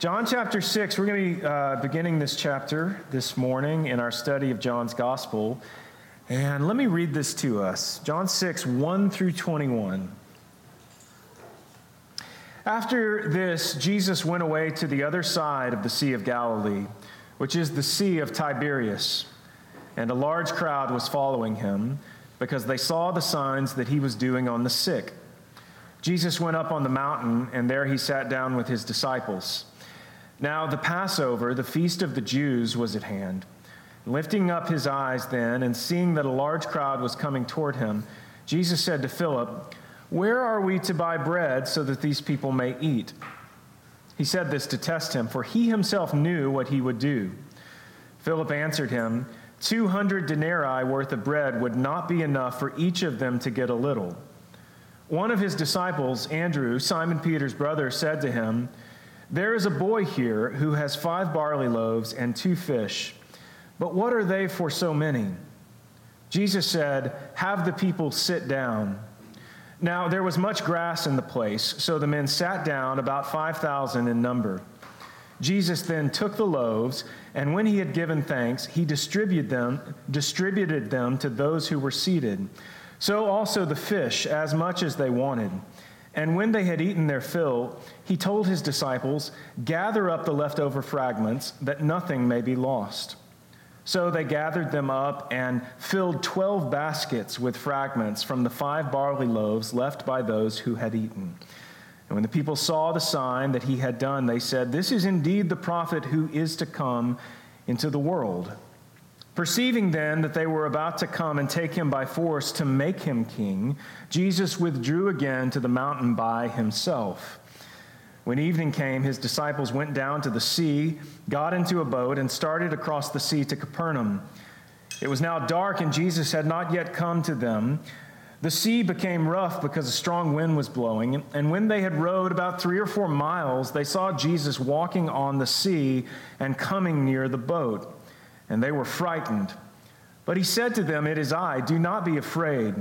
John chapter 6, we're going to be uh, beginning this chapter this morning in our study of John's gospel. And let me read this to us John 6, 1 through 21. After this, Jesus went away to the other side of the Sea of Galilee, which is the Sea of Tiberias. And a large crowd was following him because they saw the signs that he was doing on the sick. Jesus went up on the mountain, and there he sat down with his disciples. Now, the Passover, the feast of the Jews, was at hand. Lifting up his eyes then, and seeing that a large crowd was coming toward him, Jesus said to Philip, Where are we to buy bread so that these people may eat? He said this to test him, for he himself knew what he would do. Philip answered him, Two hundred denarii worth of bread would not be enough for each of them to get a little. One of his disciples, Andrew, Simon Peter's brother, said to him, there is a boy here who has five barley loaves and two fish, but what are they for so many? Jesus said, Have the people sit down. Now there was much grass in the place, so the men sat down, about 5,000 in number. Jesus then took the loaves, and when he had given thanks, he distributed them, distributed them to those who were seated. So also the fish, as much as they wanted. And when they had eaten their fill, he told his disciples, Gather up the leftover fragments, that nothing may be lost. So they gathered them up and filled twelve baskets with fragments from the five barley loaves left by those who had eaten. And when the people saw the sign that he had done, they said, This is indeed the prophet who is to come into the world. Perceiving then that they were about to come and take him by force to make him king, Jesus withdrew again to the mountain by himself. When evening came, his disciples went down to the sea, got into a boat, and started across the sea to Capernaum. It was now dark, and Jesus had not yet come to them. The sea became rough because a strong wind was blowing, and when they had rowed about three or four miles, they saw Jesus walking on the sea and coming near the boat and they were frightened. But he said to them, It is I, do not be afraid.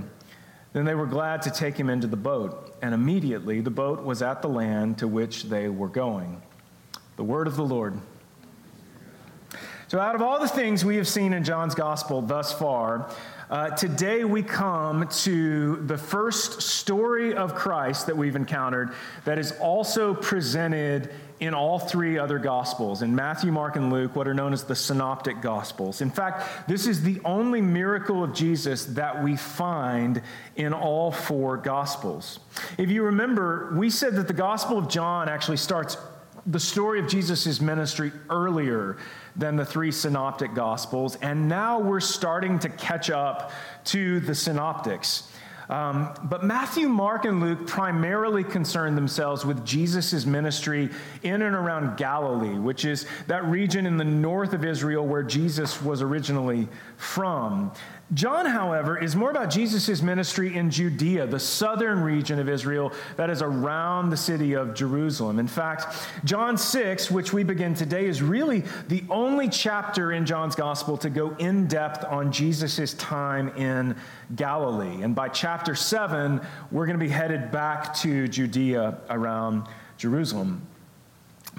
Then they were glad to take him into the boat, and immediately the boat was at the land to which they were going. The word of the Lord. So, out of all the things we have seen in John's gospel thus far, uh, today we come to the first story of Christ that we've encountered that is also presented in all three other Gospels, in Matthew, Mark, and Luke, what are known as the Synoptic Gospels. In fact, this is the only miracle of Jesus that we find in all four Gospels. If you remember, we said that the Gospel of John actually starts the story of Jesus' ministry earlier than the three synoptic gospels, and now we're starting to catch up to the synoptics. Um, but Matthew, Mark, and Luke primarily concern themselves with Jesus' ministry in and around Galilee, which is that region in the north of Israel where Jesus was originally from. John, however, is more about Jesus' ministry in Judea, the southern region of Israel that is around the city of Jerusalem. In fact, John 6, which we begin today, is really the only chapter in John's gospel to go in depth on Jesus' time in Galilee. And by chapter 7, we're going to be headed back to Judea around Jerusalem.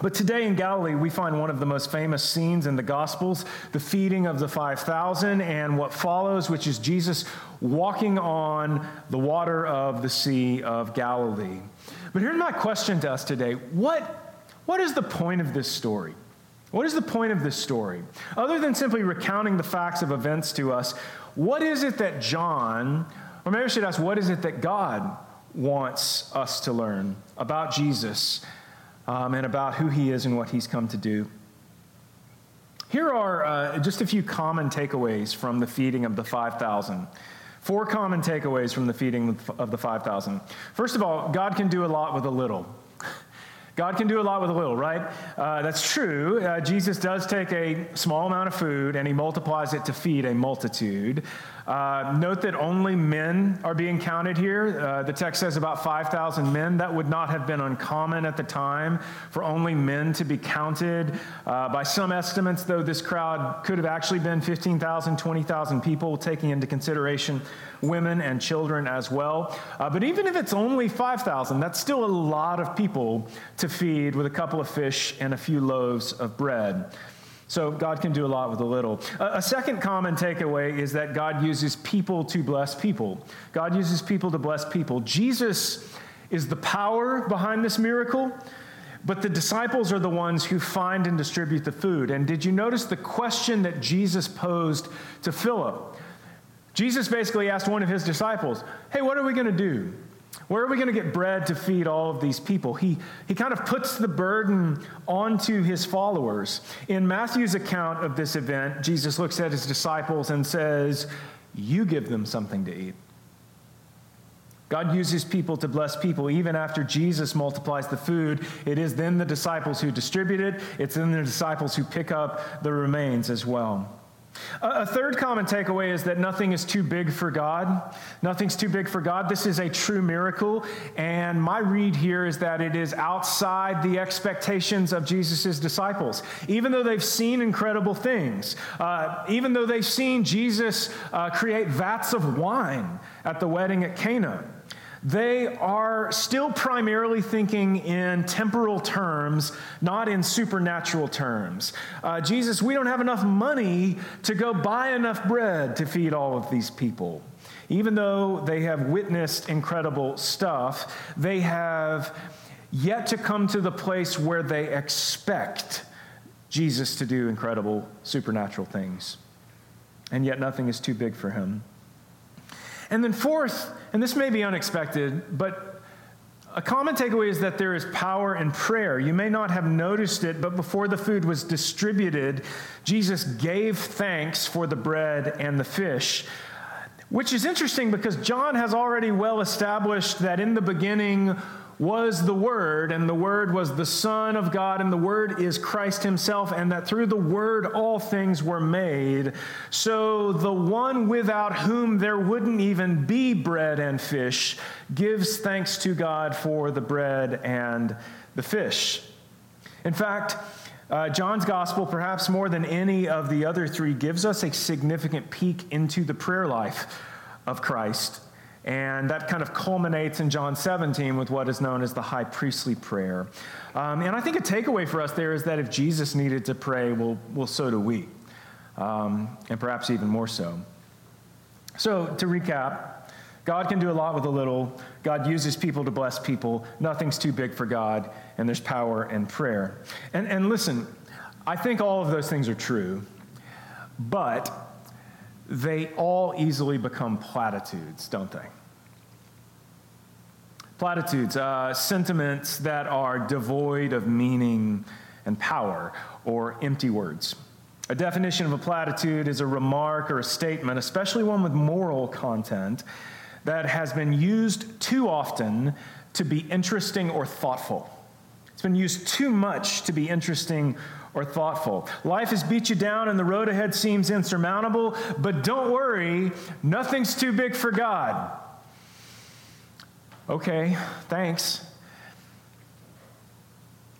But today in Galilee, we find one of the most famous scenes in the Gospels the feeding of the 5,000 and what follows, which is Jesus walking on the water of the Sea of Galilee. But here's my question to us today what, what is the point of this story? What is the point of this story? Other than simply recounting the facts of events to us, what is it that John, or maybe I should ask, what is it that God wants us to learn about Jesus um, and about who he is and what he's come to do. Here are uh, just a few common takeaways from the feeding of the 5,000. Four common takeaways from the feeding of the 5,000. First of all, God can do a lot with a little. God can do a lot with a little, right? Uh, that's true. Uh, Jesus does take a small amount of food and he multiplies it to feed a multitude. Uh, note that only men are being counted here. Uh, the text says about 5,000 men. That would not have been uncommon at the time for only men to be counted. Uh, by some estimates, though, this crowd could have actually been 15,000, 20,000 people, taking into consideration women and children as well. Uh, but even if it's only 5,000, that's still a lot of people to feed with a couple of fish and a few loaves of bread. So God can do a lot with a little. A, second common takeaway is that God uses people to bless people. God uses people to bless people. Jesus is the power behind this miracle, but the disciples are the ones who find and distribute the food. And did you notice the question that Jesus posed to Philip? Jesus basically asked one of his disciples, Hey, what are we going to do? Where are we going to get bread to feed all of these people? He, he kind of puts the burden onto his followers. In Matthew's account of this event, Jesus looks at his disciples and says, You give them something to eat. God uses people to bless people. Even after Jesus multiplies the food, it is then the disciples who distribute it, it's then the disciples who pick up the remains as well. A third common takeaway is that nothing is too big for God. Nothing's too big for God. This is a true miracle. And my read here is that it is outside the expectations of Jesus' disciples. Even though they've seen incredible things, uh, even though they've seen Jesus uh, create vats of wine at the wedding at Cana. They are still primarily thinking in temporal terms, not in supernatural terms. Uh, Jesus, we don't have enough money to go buy enough bread to feed all of these people. Even though they have witnessed incredible stuff, they have yet to come to the place where they expect Jesus to do incredible supernatural things. And yet nothing is too big for him. And then, fourth, and this may be unexpected, but a common takeaway is that there is power in prayer. You may not have noticed it, but before the food was distributed, Jesus gave thanks for the bread and the fish. Which is interesting because John has already well established that in the beginning was the Word, and the Word was the Son of God, and the Word is Christ Himself, and that through the Word all things were made. So the one without whom there wouldn't even be bread and fish gives thanks to God for the bread and the fish. In fact, uh, John's gospel, perhaps more than any of the other three, gives us a significant peek into the prayer life of Christ and that kind of culminates in John 17 with what is known as the high priestly prayer. Um, and I think a takeaway for us there is that if Jesus needed to pray, well, well so do we, um, and perhaps even more so. So, to recap, God can do a lot with a little. God uses people to bless people. Nothing's too big for God, and there's power in prayer. And, and listen, I think all of those things are true, but they all easily become platitudes, don't they? Platitudes, uh, sentiments that are devoid of meaning and power, or empty words. A definition of a platitude is a remark or a statement, especially one with moral content, that has been used too often to be interesting or thoughtful. It's been used too much to be interesting or thoughtful. Life has beat you down and the road ahead seems insurmountable, but don't worry, nothing's too big for God. Okay, thanks.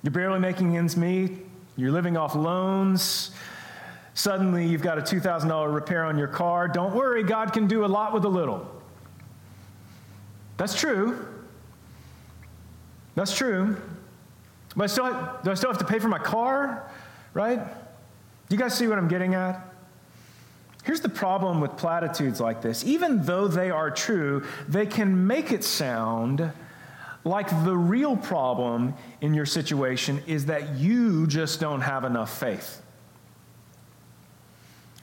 You're barely making ends meet, you're living off loans. Suddenly, you've got a $2,000 repair on your car. Don't worry, God can do a lot with a little. That's true. That's true. But I still have, do I still have to pay for my car? Right? Do you guys see what I'm getting at? Here's the problem with platitudes like this. Even though they are true, they can make it sound like the real problem in your situation is that you just don't have enough faith.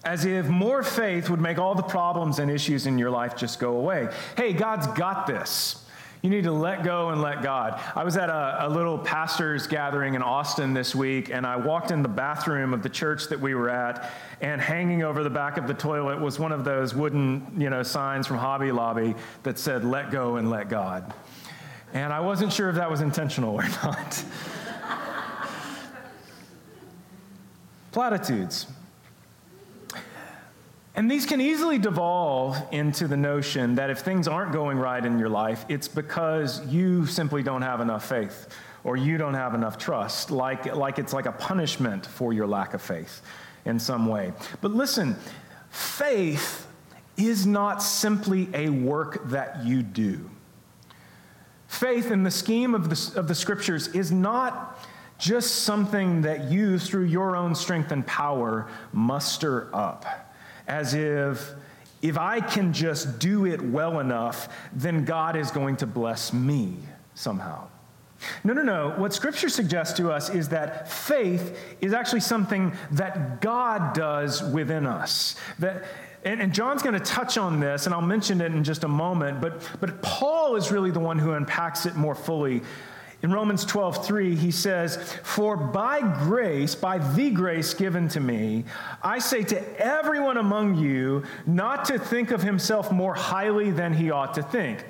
As if more faith would make all the problems and issues in your life just go away. Hey, God's got this. You need to let go and let God. I was at a, a, little pastor's gathering in Austin this week, and I walked in the bathroom of the church that we were at, and hanging over the back of the toilet was one of those wooden, you know, signs from Hobby Lobby that said, let go and let God. And I wasn't sure if that was intentional or not. Platitudes. And these can easily devolve into the notion that if things aren't going right in your life, it's because you simply don't have enough faith or you don't have enough trust, like, like it's like a punishment for your lack of faith in some way. But listen, faith is not simply a work that you do. Faith in the scheme of the, of the scriptures is not just something that you, through your own strength and power, muster up, as if if I can just do it well enough, then God is going to bless me somehow. No, no, no. What Scripture suggests to us is that faith is actually something that God does within us. That, and, and John's going to touch on this, and I'll mention it in just a moment, but, but Paul is really the one who unpacks it more fully. In Romans 12, 3, he says, For by grace, by the grace given to me, I say to everyone among you not to think of himself more highly than he ought to think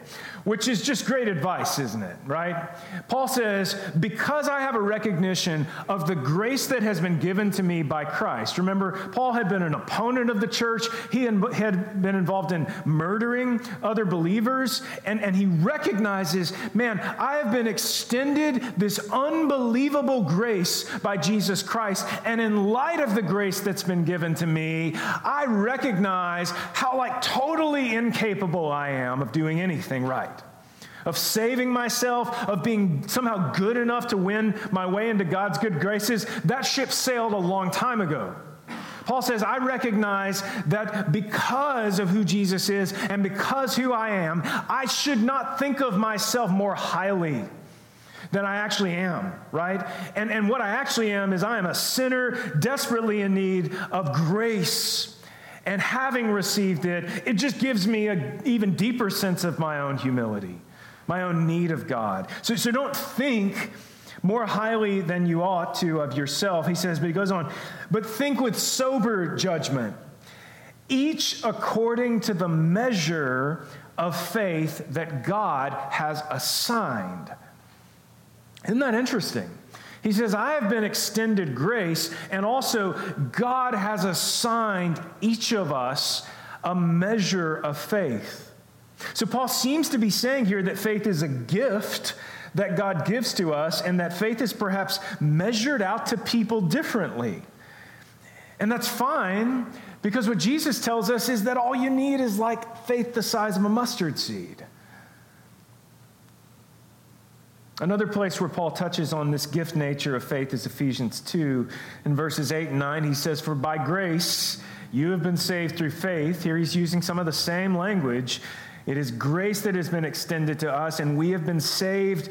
which is just great advice, isn't it? Right? Paul says, Because I have a recognition of the grace that has been given to me by Christ. Remember, Paul had been an opponent of the church, he had been involved in murdering other believers, and, and he recognizes, man, I have been extended this unbelievable grace by Jesus Christ. And in light of the grace that's been given to me, I recognize how, like, totally incapable I am of doing anything right of saving myself, of being somehow good enough to win my way into God's good graces, that ship sailed a long time ago. Paul says, I recognize that because of who Jesus is and because who I am, I should not think of myself more highly than I actually am, right? And, and what I actually am is I am a sinner desperately in need of grace. And having received it, it just gives me an even deeper sense of my own humility my own need of God. So, so don't think more highly than you ought to of yourself. He says, but he goes on, but think with sober judgment, each according to the measure of faith that God has assigned. Isn't that interesting? He says, I have been extended grace, and also God has assigned each of us a measure of faith. So, Paul seems to be saying here that faith is a gift that God gives to us, and that faith is perhaps measured out to people differently. And that's fine because what Jesus tells us is that all you need is like faith the size of a mustard seed. Another place where Paul touches on this gift nature of faith is Ephesians 2. In verses 8 and 9, he says, For by grace you have been saved through faith. Here he's using some of the same language it is grace that has been extended to us, and we have been saved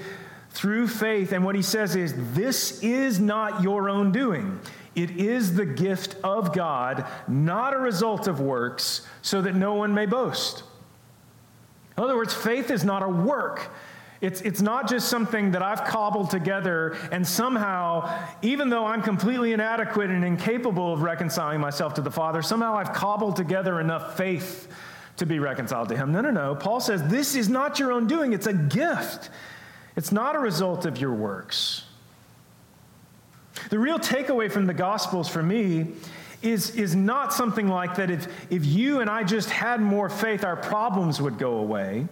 through faith. And what he says is, This is not your own doing. It is the gift of God, not a result of works, so that no one may boast. In other words, faith is not a work. It's, it's not just something that I've cobbled together, and somehow, even though I'm completely inadequate and incapable of reconciling myself to the Father, somehow I've cobbled together enough faith to be reconciled to him. No, no, no. Paul says this is not your own doing, it's a gift, it's not a result of your works. The real takeaway from the Gospels for me is, is not something like that if, if you and I just had more faith, our problems would go away.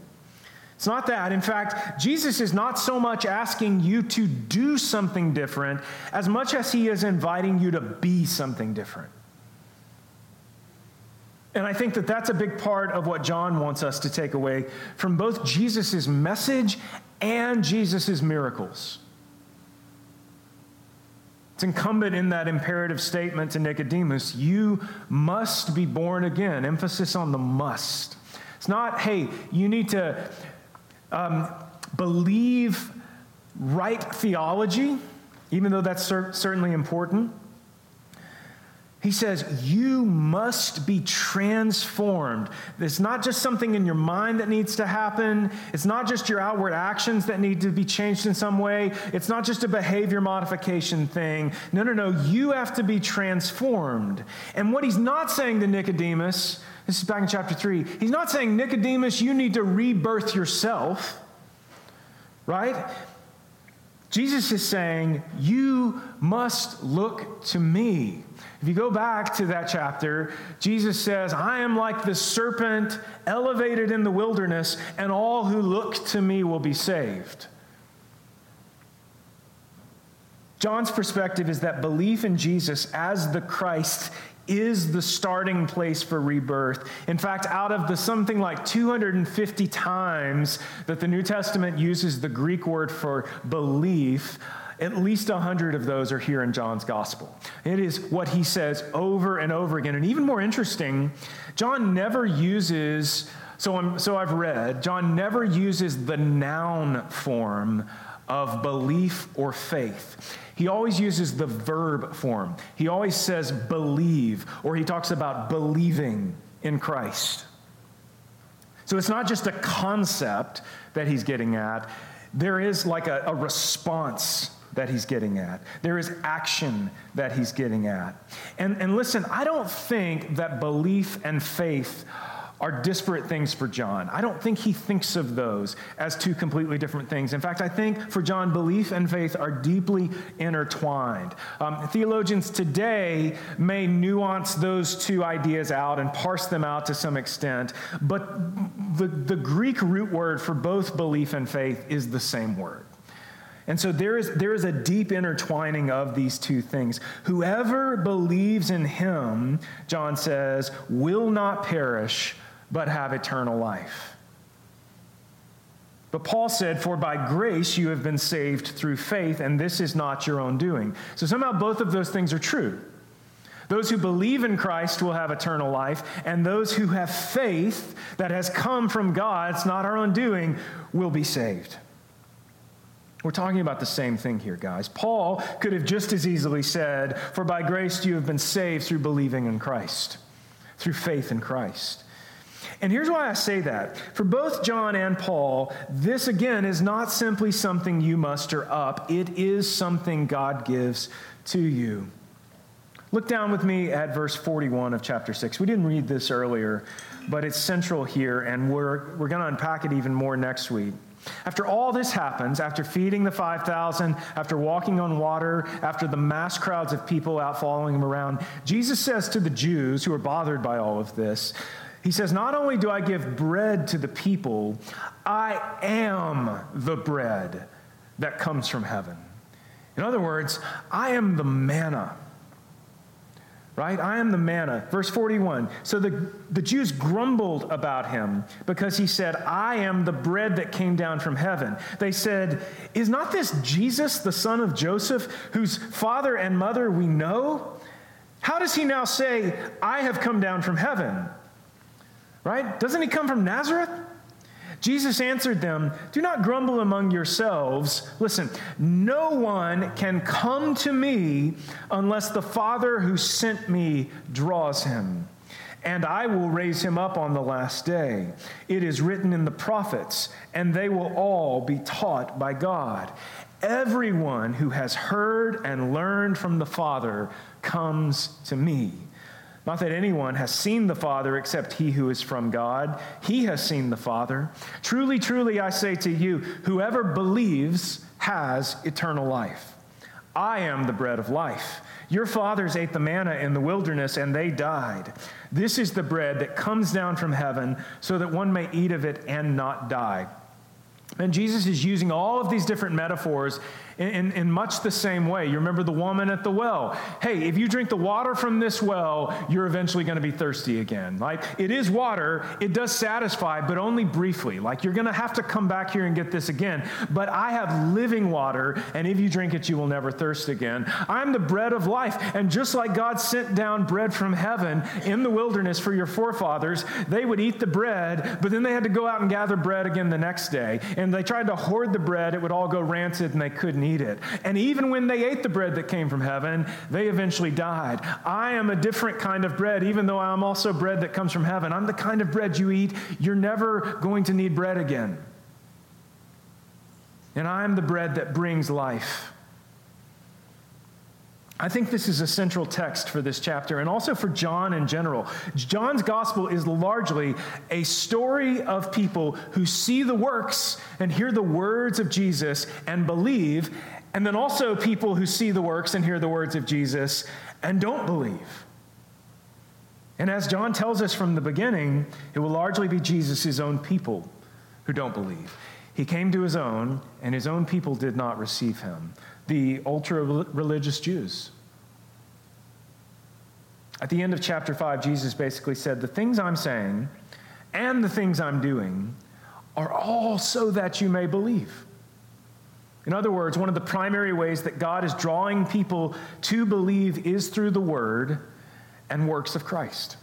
It's not that. In fact, Jesus is not so much asking you to do something different as much as he is inviting you to be something different. And I think that that's a big part of what John wants us to take away from both Jesus' message and Jesus' miracles. It's incumbent in that imperative statement to Nicodemus you must be born again. Emphasis on the must. It's not, hey, you need to um, believe right theology, even though that's cer- certainly important. He says, You must be transformed. It's not just something in your mind that needs to happen. It's not just your outward actions that need to be changed in some way. It's not just a behavior modification thing. No, no, no. You have to be transformed. And what he's not saying to Nicodemus, this is back in chapter 3, he's not saying, Nicodemus, you need to rebirth yourself, right? Jesus is saying, You must look to me. If you go back to that chapter, Jesus says, I am like the serpent elevated in the wilderness, and all who look to me will be saved. John's perspective is that belief in Jesus as the Christ is the starting place for rebirth. In fact, out of the something like 250 times that the New Testament uses the Greek word for belief, at least 100 of those are here in John's gospel. It is what he says over and over again. And even more interesting, John never uses, so, I'm, so I've read, John never uses the noun form of belief or faith. He always uses the verb form. He always says believe, or he talks about believing in Christ. So it's not just a concept that he's getting at, there is like a, a response that he's getting at. There is action that he's getting at. And, and listen, I don't think that belief and faith are disparate things for John. I don't think he thinks of those as two completely different things. In fact, I think for John, belief and faith are deeply intertwined. Um, theologians today may nuance those two ideas out and parse them out to some extent, but the, the Greek root word for both belief and faith is the same word. And so there is, there is a deep intertwining of these two things. Whoever believes in him, John says, will not perish, but have eternal life. But Paul said, For by grace you have been saved through faith, and this is not your own doing. So somehow both of those things are true. Those who believe in Christ will have eternal life, and those who have faith that has come from God, it's not our own doing, will be saved. We're talking about the same thing here, guys. Paul could have just as easily said, For by grace you have been saved through believing in Christ, through faith in Christ. And here's why I say that. For both John and Paul, this again is not simply something you muster up, it is something God gives to you. Look down with me at verse 41 of chapter 6. We didn't read this earlier, but it's central here, and we're, we're going to unpack it even more next week. After all this happens, after feeding the 5,000, after walking on water, after the mass crowds of people out following him around, Jesus says to the Jews who are bothered by all of this, He says, Not only do I give bread to the people, I am the bread that comes from heaven. In other words, I am the manna right? I am the manna. Verse 41. So the, the Jews grumbled about him because he said, I am the bread that came down from heaven. They said, Is not this Jesus, the son of Joseph, whose father and mother we know? How does he now say, I have come down from heaven? Right? Doesn't he come from Nazareth? Jesus answered them, Do not grumble among yourselves. Listen, no one can come to me unless the Father who sent me draws him. And I will raise him up on the last day. It is written in the prophets, and they will all be taught by God. Everyone who has heard and learned from the Father comes to me. Not that anyone has seen the Father except he who is from God. He has seen the Father. Truly, truly, I say to you, whoever believes has eternal life. I am the bread of life. Your fathers ate the manna in the wilderness and they died. This is the bread that comes down from heaven so that one may eat of it and not die. And Jesus is using all of these different metaphors in, in, in, much the same way. You remember the woman at the well. Hey, if you drink the water from this well, you're eventually going to be thirsty again. Like, it is water, it does satisfy, but only briefly. Like, you're going to have to come back here and get this again. But I have living water, and if you drink it, you will never thirst again. I'm the bread of life. And just like God sent down bread from heaven in the wilderness for your forefathers, they would eat the bread, but then they had to go out and gather bread again the next day. And they tried to hoard the bread, it would all go rancid, and they couldn't it. And even when they ate the bread that came from heaven, they eventually died. I am a different kind of bread, even though I'm also bread that comes from heaven. I'm the kind of bread you eat, you're never going to need bread again. And I'm the bread that brings life. I think this is a central text for this chapter and also for John in general. John's gospel is largely a story of people who see the works and hear the words of Jesus and believe, and then also people who see the works and hear the words of Jesus and don't believe. And as John tells us from the beginning, it will largely be Jesus' own people who don't believe. He came to his own, and his own people did not receive him the ultra religious Jews. At the end of chapter 5, Jesus basically said, The things I'm saying and the things I'm doing are all so that you may believe. In other words, one of the primary ways that God is drawing people to believe is through the word and works of Christ.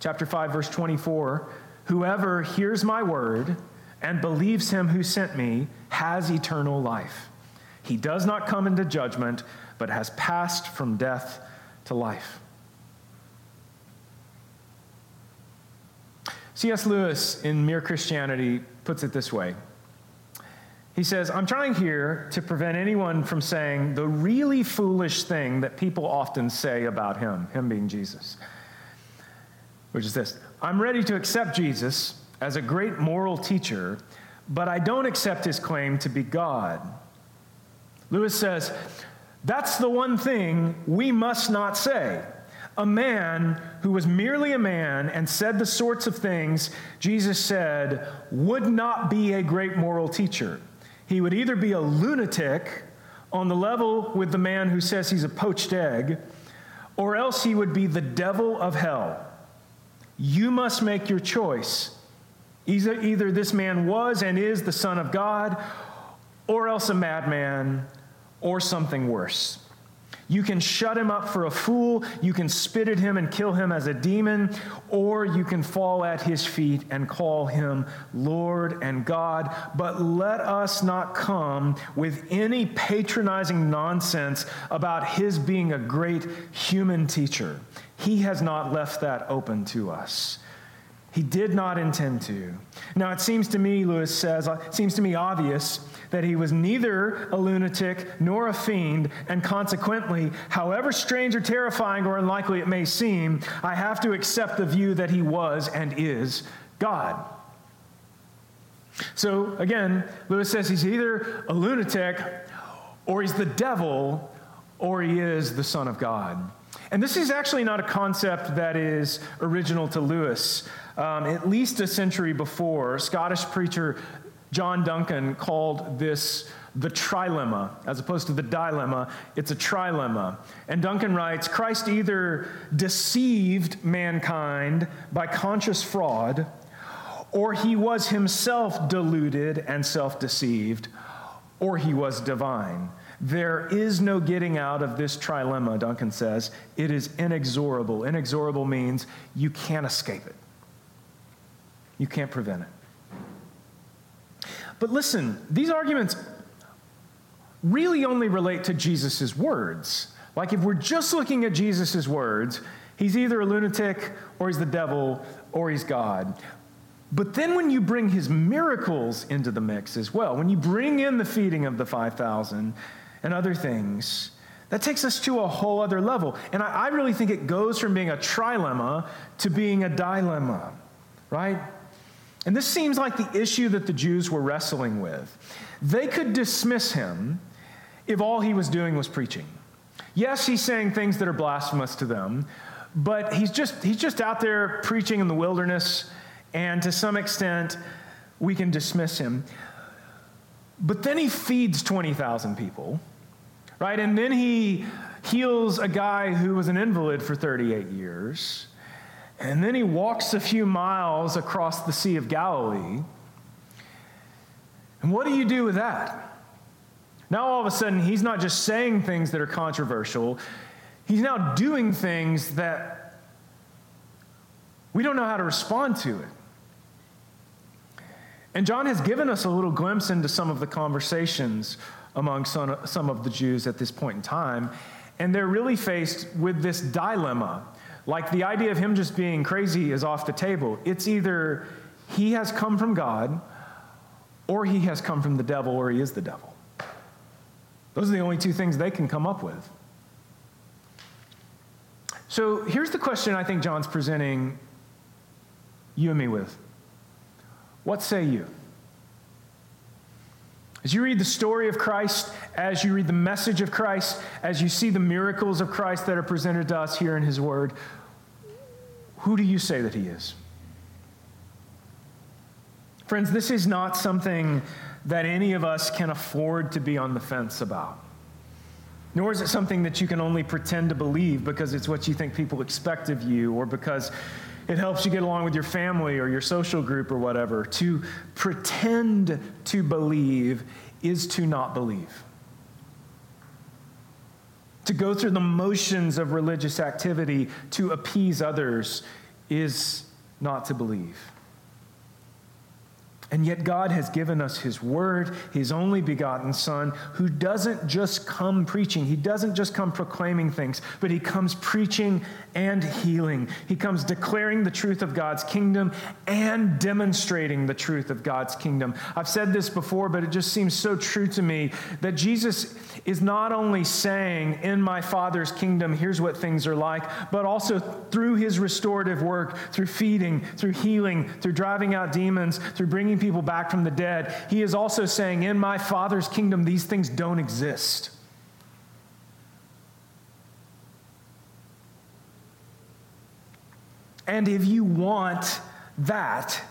Chapter 5, verse 24 Whoever hears my word and believes him who sent me has eternal life. He does not come into judgment, but has passed from death to life. C.S. Lewis in Mere Christianity puts it this way he says, I'm trying here to prevent anyone from saying the really foolish thing that people often say about him, him being Jesus, which is this I'm ready to accept Jesus as a great moral teacher, but I don't accept his claim to be God. Lewis says, That's the one thing we must not say. A man who was merely a man and said the sorts of things Jesus said would not be a great moral teacher. He would either be a lunatic on the level with the man who says he's a poached egg, or else he would be the devil of hell. You must make your choice. Either, either this man was and is the Son of God, or else a madman, or something worse. You can shut him up for a fool, you can spit at him and kill him as a demon, or you can fall at his feet and call him Lord and God. But let us not come with any patronizing nonsense about his being a great human teacher. He has not left that open to us. He did not intend to. Now, it seems to me, Lewis says, it seems to me obvious that he was neither a lunatic nor a fiend, and consequently, however strange or terrifying or unlikely it may seem, I have to accept the view that he was and is God. So, again, Lewis says he's either a lunatic or he's the devil or he is the Son of God. And this is actually not a concept that is original to Lewis um, at least a century before, Scottish preacher John Duncan called this the trilemma, as opposed to the dilemma, it's a trilemma. And Duncan writes Christ either deceived mankind by conscious fraud, or he was himself deluded and self deceived, or he was divine. There is no getting out of this trilemma, Duncan says. It is inexorable. Inexorable means you can't escape it. You can't prevent it. But listen, these arguments really only relate to Jesus' words. Like if we're just looking at Jesus' words, he's either a lunatic or he's the devil or he's God. But then when you bring his miracles into the mix as well, when you bring in the feeding of the 5,000 and other things, that takes us to a whole other level. And I, I really think it goes from being a trilemma to being a dilemma, right? And this seems like the issue that the Jews were wrestling with. They could dismiss him if all he was doing was preaching. Yes, he's saying things that are blasphemous to them, but he's just, he's just out there preaching in the wilderness, and to some extent, we can dismiss him. But then he feeds 20,000 people, right? And then he heals a guy who was an invalid for 38 years. And then he walks a few miles across the Sea of Galilee. And what do you do with that? Now, all of a sudden, he's not just saying things that are controversial, he's now doing things that we don't know how to respond to it. And John has given us a little glimpse into some of the conversations among some, some of the Jews at this point in time. And they're really faced with this dilemma like the idea of him just being crazy is off the table. It's either he has come from God, or he has come from the devil, or he is the devil. Those are the only two things they can come up with. So here's the question I think John's presenting you and me with What say you? As you read the story of Christ, as you read the message of Christ, as you see the miracles of Christ that are presented to us here in His Word, who do you say that He is? Friends, this is not something that any of us can afford to be on the fence about. Nor is it something that you can only pretend to believe because it's what you think people expect of you or because it helps you get along with your family or your social group or whatever. To pretend to believe is to not believe. To go through the motions of religious activity to appease others is not to believe. And yet, God has given us His Word, His only begotten Son, who doesn't just come preaching. He doesn't just come proclaiming things, but He comes preaching and healing. He comes declaring the truth of God's kingdom and demonstrating the truth of God's kingdom. I've said this before, but it just seems so true to me that Jesus is not only saying, In my Father's kingdom, here's what things are like, but also through His restorative work, through feeding, through healing, through driving out demons, through bringing people back from the dead, He is also saying, In my Father's kingdom, these things don't exist. And if you want that,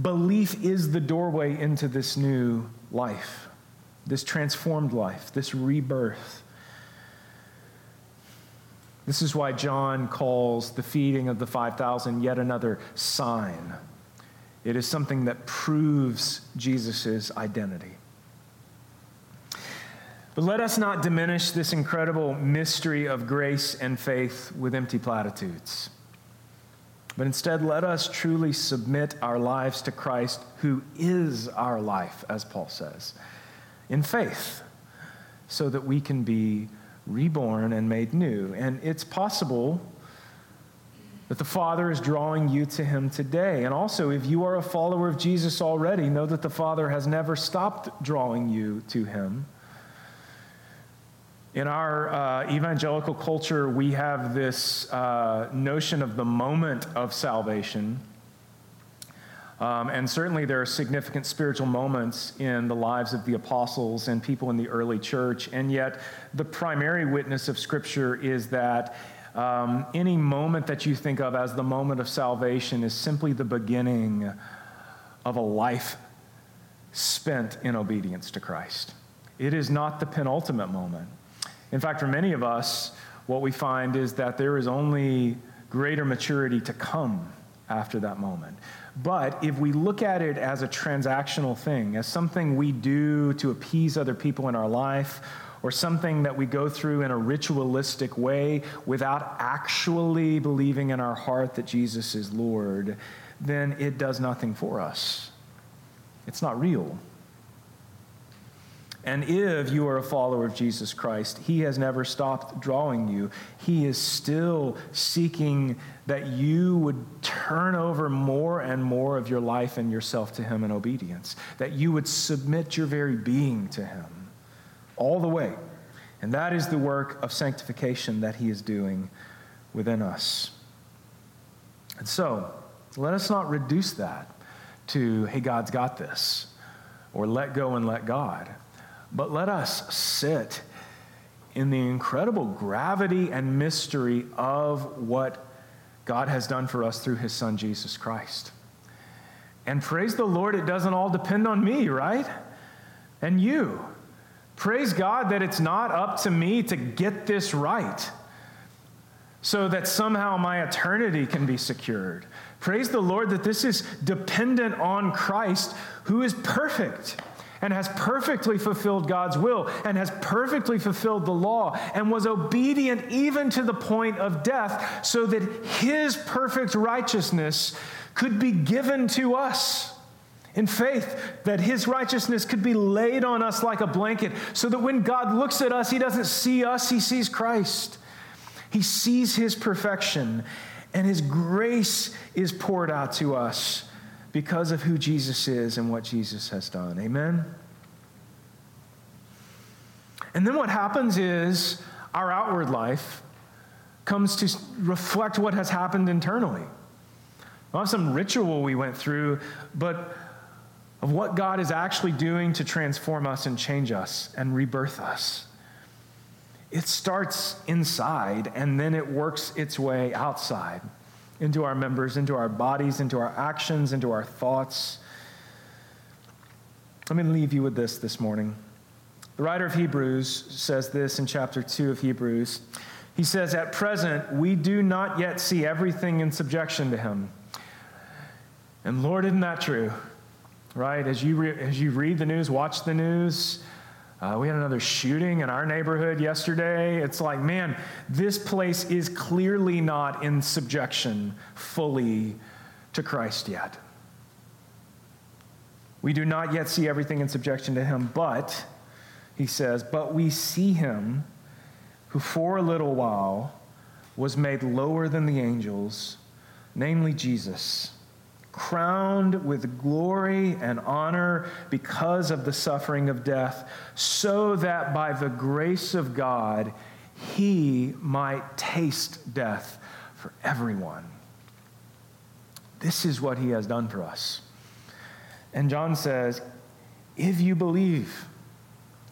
belief is the doorway into this new life, this transformed life, this rebirth. This is why John calls the feeding of the 5,000 yet another sign. It is something that proves Jesus' identity. But let us not diminish this incredible mystery of grace and faith with empty platitudes. But instead, let us truly submit our lives to Christ, who is our life, as Paul says, in faith, so that we can be reborn and made new. And it's possible that the Father is drawing you to Him today. And also, if you are a follower of Jesus already, know that the Father has never stopped drawing you to Him. In our uh, evangelical culture, we have this uh, notion of the moment of salvation. Um, and certainly, there are significant spiritual moments in the lives of the apostles and people in the early church. And yet, the primary witness of Scripture is that um, any moment that you think of as the moment of salvation is simply the beginning of a life spent in obedience to Christ. It is not the penultimate moment. In fact, for many of us, what we find is that there is only greater maturity to come after that moment. But if we look at it as a transactional thing, as something we do to appease other people in our life, or something that we go through in a ritualistic way without actually believing in our heart that Jesus is Lord, then it does nothing for us. It's not real. And if you are a follower of Jesus Christ, He has never stopped drawing you. He is still seeking that you would turn over more and more of your life and yourself to Him in obedience, that you would submit your very being to Him all the way. And that is the work of sanctification that He is doing within us. And so, let us not reduce that to, hey, God's got this, or let go and let God. But let us sit in the incredible gravity and mystery of what God has done for us through his son, Jesus Christ. And praise the Lord, it doesn't all depend on me, right? And you. Praise God that it's not up to me to get this right so that somehow my eternity can be secured. Praise the Lord that this is dependent on Christ, who is perfect and has perfectly fulfilled God's will and has perfectly fulfilled the law and was obedient even to the point of death so that his perfect righteousness could be given to us in faith that his righteousness could be laid on us like a blanket so that when God looks at us, he doesn't see us, he sees Christ. He sees his perfection, and his grace is poured out to us because of who Jesus is and what Jesus has done. Amen? And then what happens is our outward life comes to reflect what has happened internally. Not some ritual we went through, but of what God is actually doing to transform us and change us and rebirth us. It starts inside and then it works its way outside into our members, into our bodies, into our actions, into our thoughts. Let me leave you with this this morning. The writer of Hebrews says this in chapter 2 of Hebrews. He says, At present, we do not yet see everything in subjection to him. And Lord, isn't that true? Right? As you, re- as you read the news, watch the news, uh, we had another shooting in our neighborhood yesterday. It's like, man, this place is clearly not in subjection fully to Christ yet. We do not yet see everything in subjection to him, but, he says, but we see him who for a little while was made lower than the angels, namely Jesus crowned with glory and honor because of the suffering of death, so that by the grace of God he might taste death for everyone. This is what he has done for us. And John says, if you believe,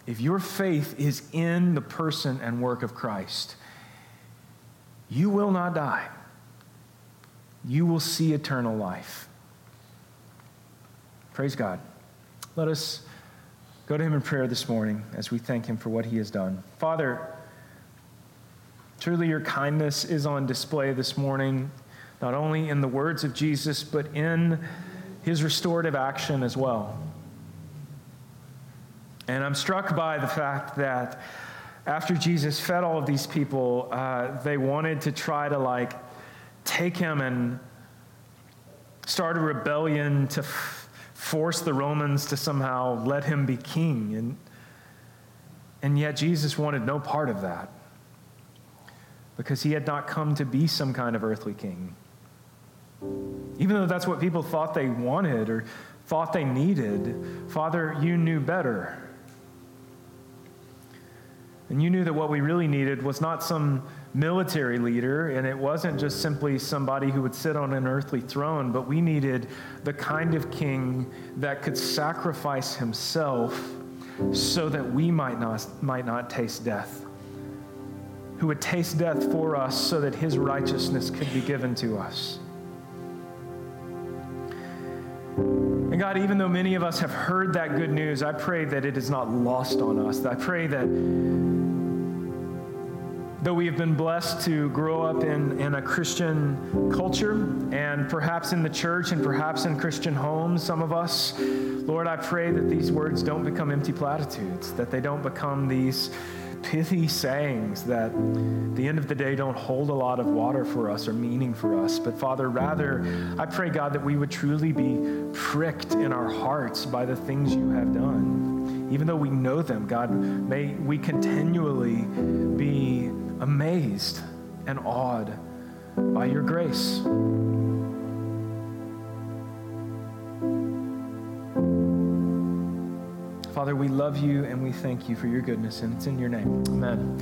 if your faith is in the person and work of Christ, you will not die. You will see eternal life. Praise God. Let us go to Him in prayer this morning as we thank Him for what He has done. Father, truly your kindness is on display this morning, not only in the words of Jesus, but in His restorative action as well. And I'm struck by the fact that after Jesus fed all of these people, uh, they wanted to try to like take him and start a rebellion to force the Romans to somehow let him be king. And, and yet Jesus wanted no part of that because he had not come to be some kind of earthly king. Even though that's what people thought they wanted or thought they needed, Father, you knew better. And you knew that what we really needed was not some military leader, and it wasn't just simply somebody who would sit on an earthly throne, but we needed the kind of king that could sacrifice himself so that we might not, might not taste death, who would taste death for us so that his righteousness could be given to us. And God, even though many of us have heard that good news, I pray that it is not lost on us. I pray that though we have been blessed to grow up in, in a Christian culture and perhaps in the church and perhaps in Christian homes, some of us, Lord, I pray that these words don't become empty platitudes, that they don't become these pithy sayings that at the end of the day don't hold a lot of water for us or meaning for us. But Father, rather, I pray, God, that we would truly be pricked in our hearts by the things you have done. Even though we know them, God, may we continually be amazed and awed by your grace. Father, we love you and we thank you for your goodness, and it's in your name. Amen.